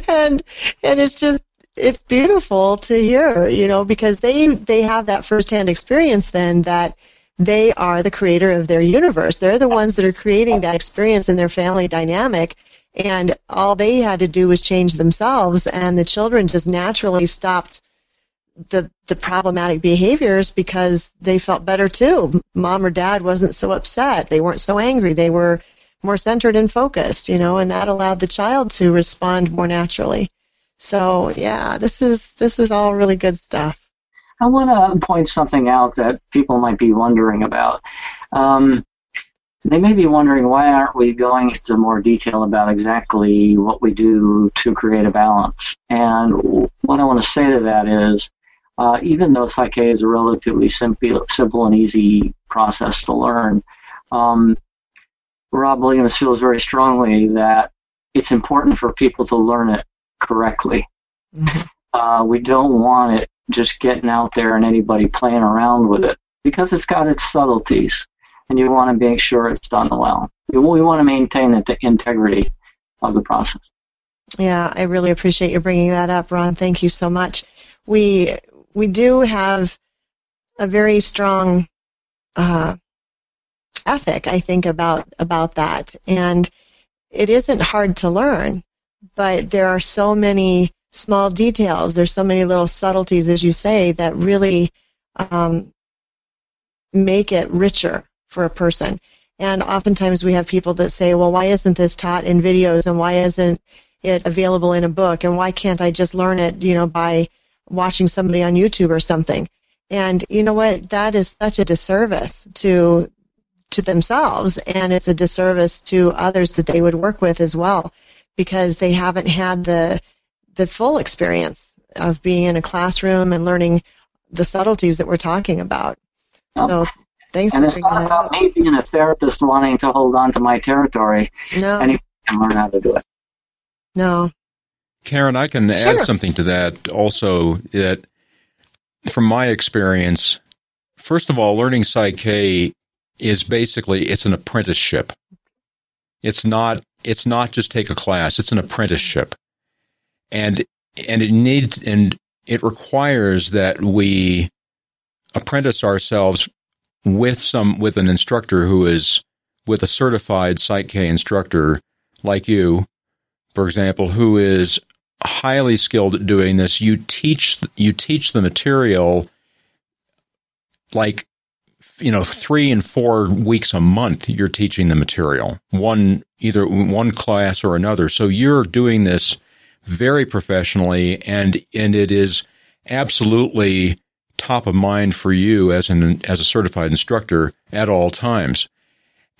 And and it's just it's beautiful to hear you know because they they have that firsthand experience then that they are the creator of their universe. They're the ones that are creating that experience in their family dynamic and all they had to do was change themselves and the children just naturally stopped the the problematic behaviors because they felt better too. Mom or dad wasn't so upset. They weren't so angry. They were more centered and focused you know and that allowed the child to respond more naturally. So yeah this is this is all really good stuff. I want to point something out that people might be wondering about. Um, they may be wondering why aren't we going into more detail about exactly what we do to create a balance. And what I want to say to that is, uh, even though Psych-K is a relatively simple, simple and easy process to learn, um, Rob Williams feels very strongly that it's important for people to learn it correctly. Mhm. Uh, we don't want it just getting out there and anybody playing around with it because it's got its subtleties and you want to make sure it's done well. We we want to maintain the the integrity of the process. Yeah, I really appreciate you bringing that up, Ron. Thank you so much. We we do have a very strong uh, ethic, I think, about about that, and it isn't hard to learn, but there are so many small details. There's so many little subtleties, as you say, that really um, make it richer for a person. And oftentimes we have people that say, well, why isn't this taught in videos and why isn't it available in a book and why can't I just learn it, you know, by watching somebody on YouTube or something? And you know what? That is such a disservice to to themselves and it's a disservice to others that they would work with as well because they haven't had the the full experience of being in a classroom and learning the subtleties that we're talking about. So thanks And for it's not about me being a therapist wanting to hold on to my territory. No, Anyone can learn how to do it. no. Karen, I can Sure. add something to that also that from my experience, first of all, learning Psych-K is basically it's an apprenticeship. It's not it's not just take a class, it's an apprenticeship. And and it needs and it requires that we apprentice ourselves with some with an instructor who is with a certified Psych-K instructor like you, for example, who is highly skilled at doing this. You teach you teach the material like you know three and four weeks a month. You're teaching the material one either one class or another. So you're doing this very professionally, and and it is absolutely top of mind for you as an as a certified instructor at all times.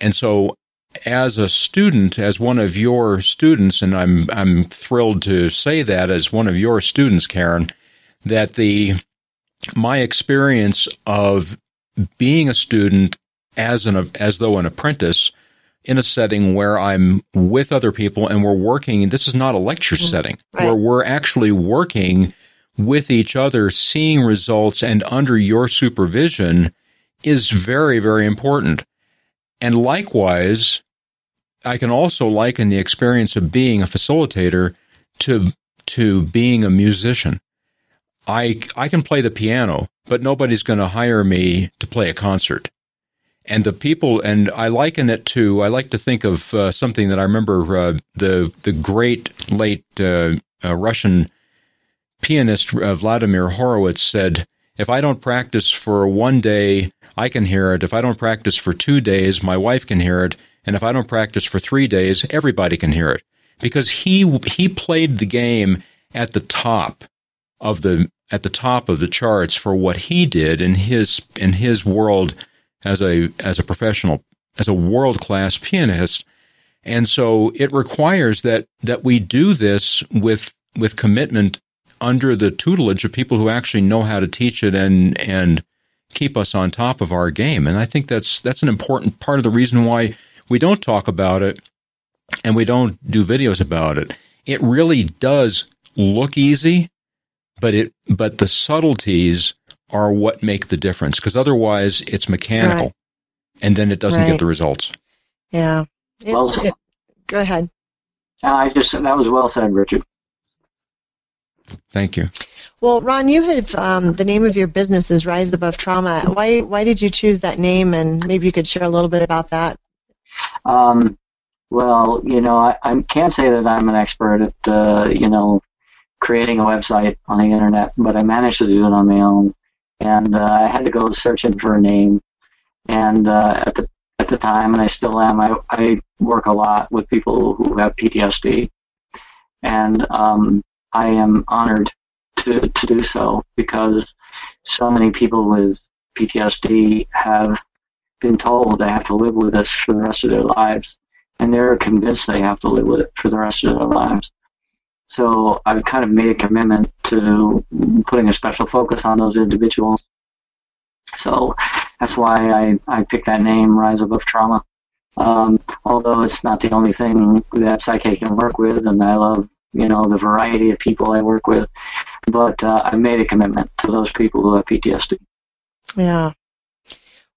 And so as a student, as one of your students, and I'm I'm thrilled to say that as one of your students, Karen, that the my experience of being a student as an as though an apprentice in a setting where I'm with other people and we're working. This is not a lecture mm-hmm. setting Right. where we're actually working with each other, seeing results, and under your supervision is very very important. And likewise, I can also liken the experience of being a facilitator to to being a musician. I I can play the piano, but nobody's going to hire me to play a concert. And the people, and I liken it to, I like to think of uh, something that I remember uh, the the great late uh, uh, Russian pianist uh, Vladimir Horowitz said, "If I don't practice for one day, I can hear it. If I don't practice for two days, my wife can hear it. And if I don't practice for three days, everybody can hear it. Because he, he played the game at the top of the, at the top of the charts for what he did in his, in his world as a, as a professional, as a world class pianist. And so it requires that, that we do this with, with commitment under the tutelage of people who actually know how to teach it and, and, keep us on top of our game. And I think that's that's an important part of the reason why we don't talk about it and we don't do videos about it. It really does look easy, but it but the subtleties are what make the difference because otherwise it's mechanical right. and then it doesn't right. get the results. Yeah. well, it, go ahead. I just that was well said, Richard. Thank you. Well, Ron, you have um, the name of your business is Rise Above Trauma. Why why did you choose that name? And maybe you could share a little bit about that. Um, well, you know, I, I can't say that I'm an expert at uh, you know creating a website on the internet, but I managed to do it on my own, and uh, I had to go searching for a name. And uh, at the at the time, and I still am, I, I work a lot with people who have PTSD, and um, I am honored to, to do so because so many people with PTSD have been told they have to live with this for the rest of their lives, and they're convinced they have to live with it for the rest of their lives. So I've kind of made a commitment to putting a special focus on those individuals. So that's why I, I picked that name, Rise Above Trauma. Um, although it's not the only thing that Psych-K can work with, and I love you know the variety of people I work with. But uh, I've made a commitment to those people who have PTSD. Yeah.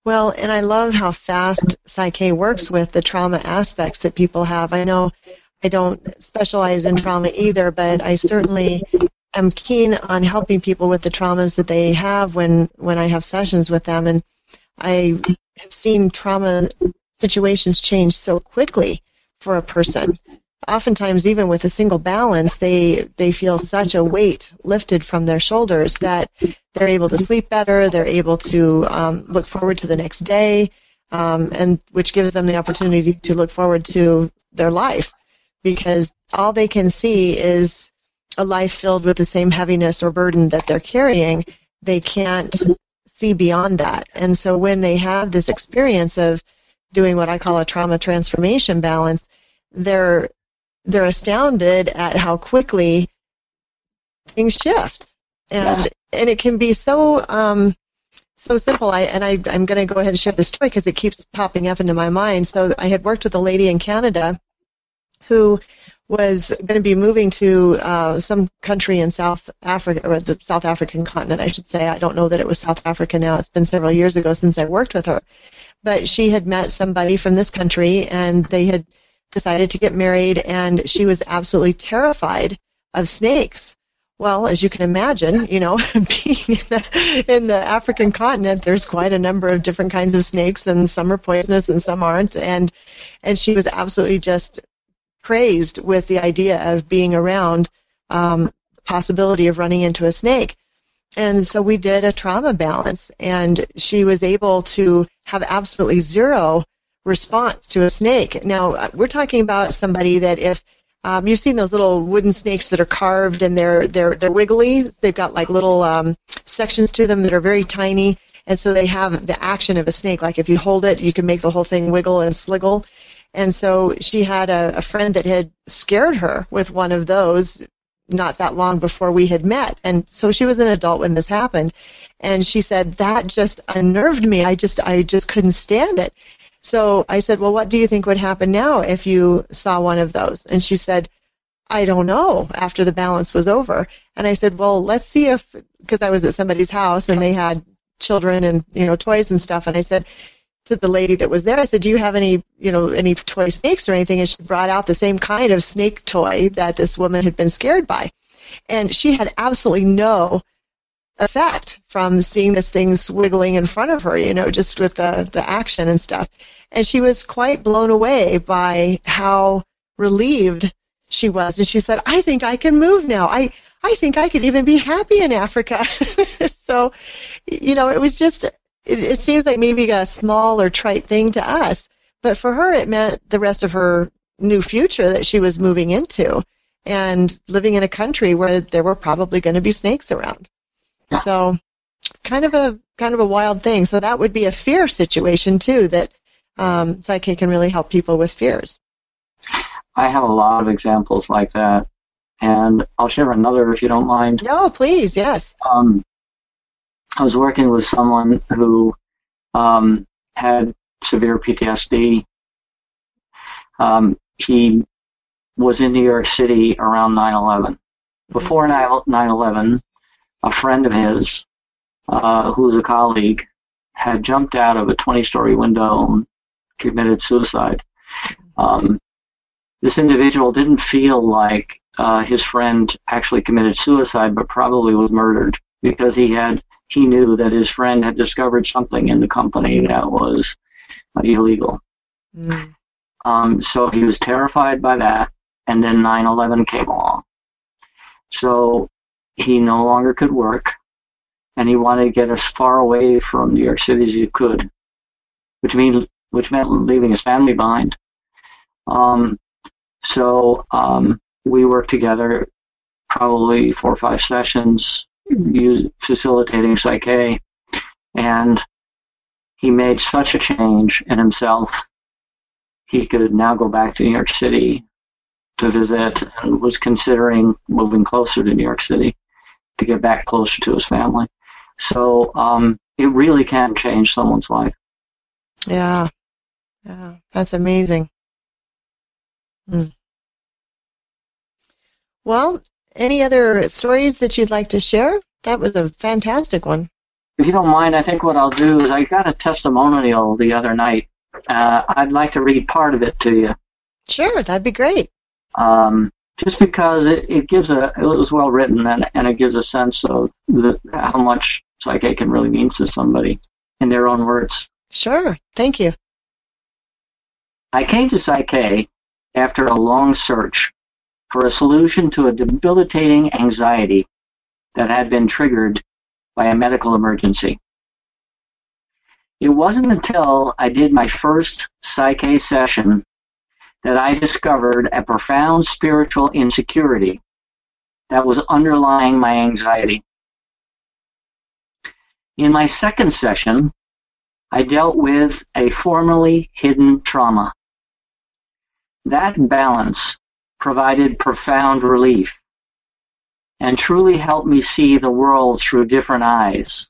Well, and I love how fast Psych-K works with the trauma aspects that people have. I know I don't specialize in trauma either, but I certainly am keen on helping people with the traumas that they have when, when I have sessions with them. And I have seen trauma situations change so quickly for a person oftentimes even with a single balance they they feel such a weight lifted from their shoulders that they're able to sleep better they're able to um, look forward to the next day um, and which gives them the opportunity to look forward to their life. Because all they can see is a life filled with the same heaviness or burden that they're carrying they can't see beyond that. And so when they have this experience of doing what i call a trauma transformation balance they're they're astounded at how quickly things shift, and yeah. and it can be so um, so simple. I and I I'm going to go ahead and share this story because it keeps popping up into my mind. So I had worked with a lady in Canada who was going to be moving to uh, some country in South Africa, or the South African continent, I should say. I don't know that it was South Africa now. It's been several years ago since I worked with her. But she had met somebody from this country, and they had decided to get married and she was absolutely terrified of snakes. Well, as you can imagine, you know, (laughs) being in the, in the African continent, there's quite a number of different kinds of snakes and some are poisonous and some aren't. And, and she was absolutely just crazed with the idea of being around, um, the possibility of running into a snake. And so we did a trauma balance and she was able to have absolutely zero response to a snake. Now, uh, we're talking about somebody that if um, you've seen those little wooden snakes that are carved and they're they're they're wiggly. They've got like little um, sections to them that are very tiny, and so they have the action of a snake. Like if you hold it, you can make the whole thing wiggle and sliggle. And so she had a, a friend that had scared her with one of those not that long before we had met. And so she was an adult when this happened. And she said, that just unnerved me. I just, I just couldn't stand it. So I said, well, what do you think would happen now if you saw one of those? And she said, I don't know after the balance was over. And I said, well, let's see if, because I was at somebody's house and they had children and, you know, toys and stuff. And I said to the lady that was there, I said, do you have any, you know, any toy snakes or anything? And she brought out the same kind of snake toy that this woman had been scared by. And she had absolutely no effect from seeing this thing wiggling in front of her, you know, just with the, the action and stuff. And she was quite blown away by how relieved she was. And she said, I think I can move now. I, I think I could even be happy in Africa. (laughs) so, you know, it was just, it, it seems like maybe a small or trite thing to us, but for her, it meant the rest of her new future that she was moving into and living in a country where there were probably going to be snakes around. So kind of a, kind of a wild thing. So that would be a fear situation too that, um, Psych-K can really help people with fears. I have a lot of examples like that. And I'll share another if you don't mind. No, please. Yes. Um, I was working with someone who um, had severe PTSD. Um, he was in New York City around 9 11. Before 9 11, a friend of his, uh, who was a colleague, had jumped out of a 20 story window and committed suicide. Um, this individual didn't feel like uh, his friend actually committed suicide, but probably was murdered because he had he knew that his friend had discovered something in the company that was uh, illegal. Mm. Um, so he was terrified by that, and then 9/11 came along. So he no longer could work, and he wanted to get as far away from New York City as he could, which mean which meant leaving his family behind. Um, so um, we worked together probably four or five sessions, facilitating Psych-K, and he made such a change in himself. He could now go back to New York City to visit and was considering moving closer to New York City to get back closer to his family. So um, it really can change someone's life. Yeah. Yeah. That's amazing. Hmm. Well, any other stories that you'd like to share? That was a fantastic one. If you don't mind, I think what I'll do is I got a testimonial the other night. Uh, I'd like to read part of it to you. Sure, that'd be great. Um, just because it, it gives a, it was well written and, and it gives a sense of the, how much Psych-K can really mean to somebody in their own words. Sure, thank you. I came to Psych-K after a long search for a solution to a debilitating anxiety that had been triggered by a medical emergency. It wasn't until I did my first Psych-K session that I discovered a profound spiritual insecurity that was underlying my anxiety. In my second session, I dealt with a formerly hidden trauma. That balance provided profound relief and truly helped me see the world through different eyes.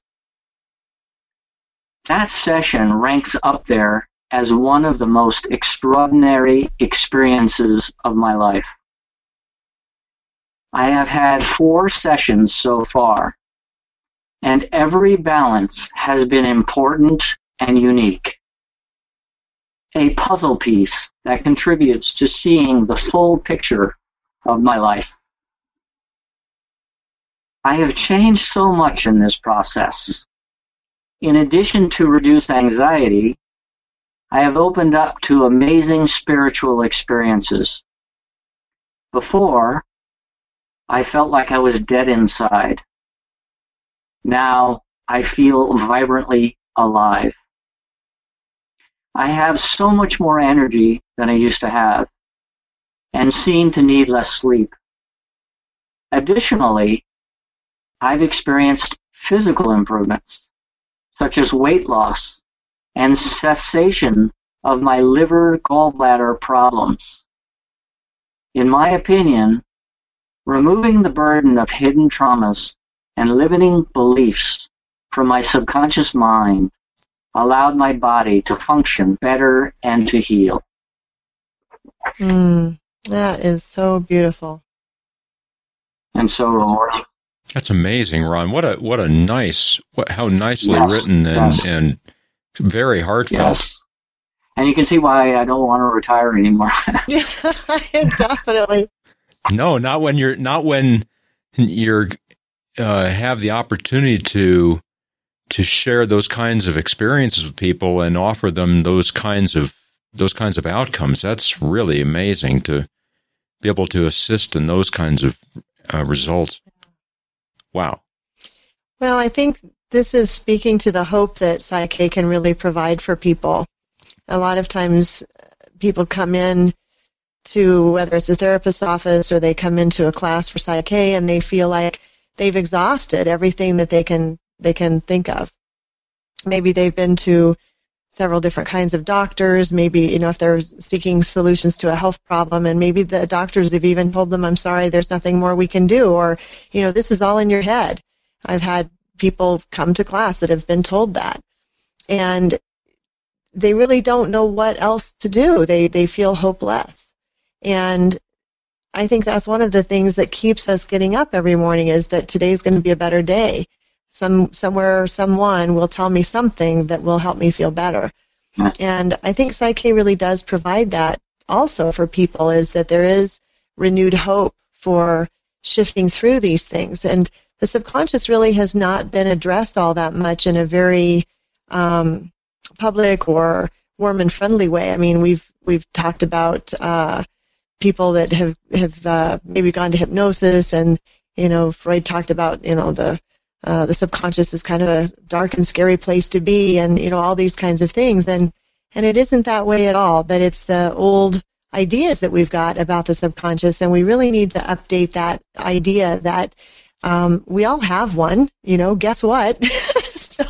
That session ranks up there as one of the most extraordinary experiences of my life. I have had four sessions so far, and every balance has been important and unique. A puzzle piece that contributes to seeing the full picture of my life. I have changed so much in this process. In addition to reduced anxiety, I have opened up to amazing spiritual experiences. Before, I felt like I was dead inside. Now, I feel vibrantly alive. I have so much more energy than I used to have and seem to need less sleep. Additionally, I've experienced physical improvements, such as weight loss and cessation of my liver gallbladder problems. In my opinion, removing the burden of hidden traumas and limiting beliefs from my subconscious mind allowed my body to function better and to heal. Mm, that is so beautiful. And so rewarding. That's amazing, Ron. What a what a nice what how nicely Yes, written and yes. and very heartfelt. Yes. And you can see why I don't want to retire anymore. (laughs) (laughs) Yeah, definitely. No, not when you're not when you're uh, have the opportunity to to share those kinds of experiences with people and offer them those kinds of those kinds of outcomes. That's really amazing to be able to assist in those kinds of uh, results. Wow. Well, I think this is speaking to the hope that Psych can really provide for people. A lot of times people come in to whether it's a therapist's office or they come into a class for Psych and they feel like they've exhausted everything that they can they can think of. Maybe they've been to several different kinds of doctors. Maybe, you know, if they're seeking solutions to a health problem and maybe the doctors have even told them, I'm sorry, there's nothing more we can do. Or, you know, this is all in your head. I've had people come to class that have been told that. And they really don't know what else to do. They, they feel hopeless. And I think that's one of the things that keeps us getting up every morning is that today's going to be a better day. Some, somewhere, someone will tell me something that will help me feel better. And I think Psych-K really does provide that also for people is that there is renewed hope for shifting through these things. And the subconscious really has not been addressed all that much in a very um, public or warm and friendly way. I mean, we've we've talked about uh, people that have have uh, maybe gone to hypnosis, and you know, Freud talked about you know the uh, the subconscious is kind of a dark and scary place to be, and you know all these kinds of things, and and it isn't that way at all. But it's the old ideas that we've got about the subconscious, and we really need to update that idea that um, we all have one. You know, guess what? (laughs) so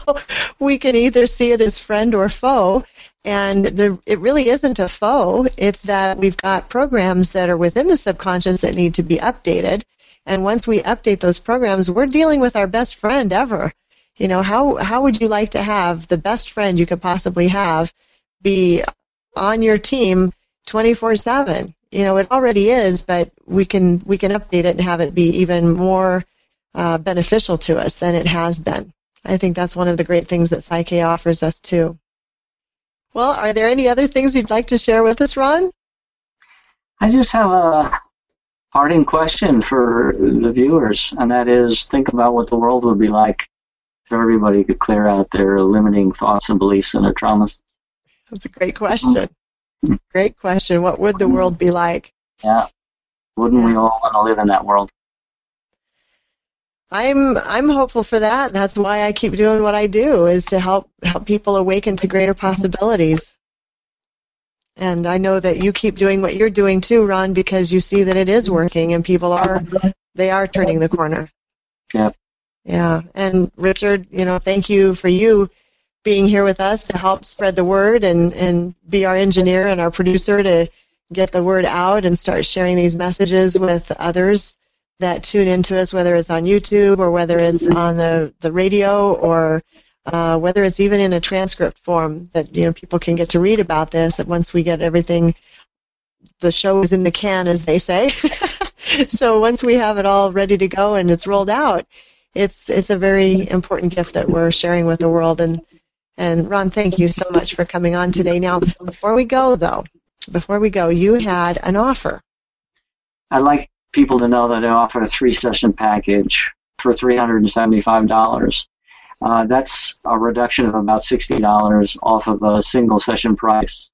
we can either see it as friend or foe. And there, it really isn't a foe. It's that we've got programs that are within the subconscious that need to be updated. And once we update those programs, we're dealing with our best friend ever. You know, how, how would you like to have the best friend you could possibly have be on your team 24 7? You know, it already is, but we can, we can update it and have it be even more uh, beneficial to us than it has been. I think that's one of the great things that Psych-K offers us too. Well, are there any other things you'd like to share with us, Ron? I just have a parting question for the viewers, and that is think about what the world would be like if everybody could clear out their limiting thoughts and beliefs and their traumas. That's a great question. Great question. What would the world be like? Yeah. Wouldn't we all want to live in that world? I'm I'm hopeful for that. That's why I keep doing what I do is to help help people awaken to greater possibilities. And I know that you keep doing what you're doing too, Ron, because you see that it is working and people are they are turning the corner. Yeah. Yeah. And Richard, you know, thank you for you being here with us to help spread the word and, and be our engineer and our producer to get the word out and start sharing these messages with others that tune into us, whether it's on YouTube or whether it's on the, the radio or uh, whether it's even in a transcript form that you know people can get to read about this. That once we get everything, the show is in the can, as they say. (laughs) so once we have it all ready to go and it's rolled out, it's it's a very important gift that we're sharing with the world. And and Ron, thank you so much for coming on today. Now, before we go though, before we go, you had an offer. I'd like people to know that I offer a three session package for $375. Uh, that's a reduction of about $60 off of a single session price.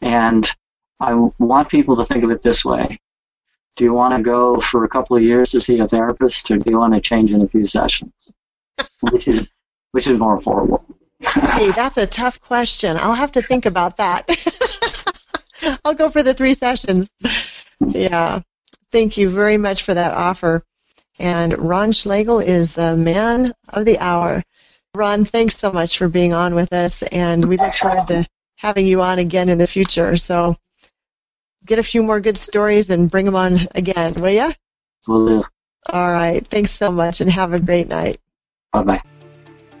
And I want people to think of it this way. Do you want to go for a couple of years to see a therapist or do you want to change in a few sessions? which is which is more affordable? that's a tough question. I'll have to think about that. (laughs) I'll go for the three sessions. Yeah. Thank you very much for that offer. And Ron Schlegel is the man of the hour. Ron, thanks so much for being on with us, and we look forward to having you on again in the future. So get a few more good stories and bring them on again, will you? Will do. All right. Thanks so much, and have a great night. Bye bye.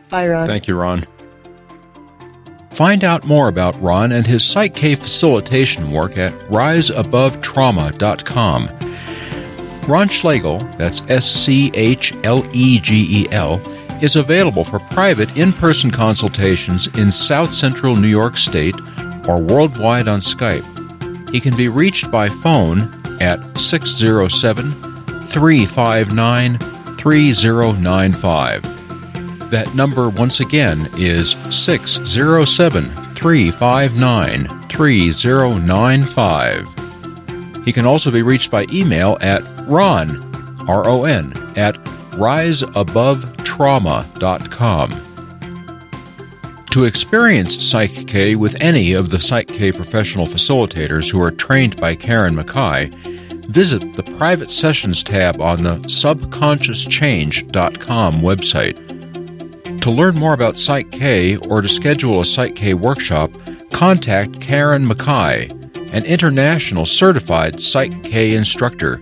Bye, Ron. Thank you, Ron. Find out more about Ron and his Psych-K facilitation work at riseabovetrauma.com. Ron Schlegel, that's S C H L E G E L, is available for private in person consultations in South Central New York State or worldwide on Skype. He can be reached by phone at 607 359 3095. That number once again is 607 359 3095. He can also be reached by email at ron, R O N, at riseabovetrauma.com. To experience Psych-K with any of the Psych-K professional facilitators who are trained by Karen Mackay, visit the Private Sessions tab on the subconsciouschange.com website. To learn more about Psych-K or to schedule a Psych-K workshop, contact Karen Mackay, an international certified Psych-K instructor.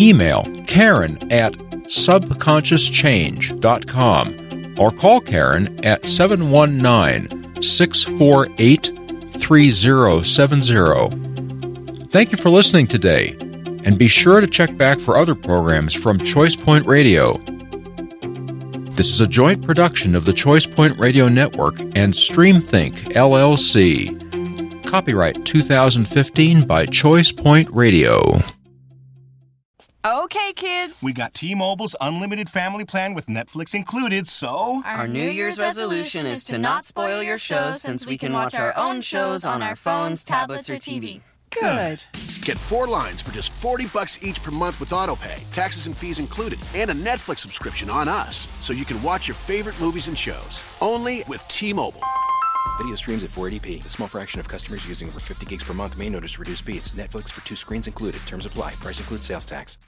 Email Karen at subconsciouschange.com or call Karen at 719 648 3070. Thank you for listening today, and be sure to check back for other programs from Choice Point Radio. This is a joint production of the Choice Point Radio Network and StreamThink LLC. Copyright 2015 by Choice Point Radio. Okay, kids. We got T-Mobile's unlimited family plan with Netflix included, so Our New Year's resolution is to not spoil your shows since we can watch our own shows on our phones, tablets, or TV. Good. Get four lines for just 40 bucks each per month with AutoPay, taxes and fees included, and a Netflix subscription on us so you can watch your favorite movies and shows. Only with T-Mobile. Video streams at 480p. A small fraction of customers using over 50 gigs per month may notice reduced speeds. Netflix for two screens included. Terms apply. Price includes sales tax.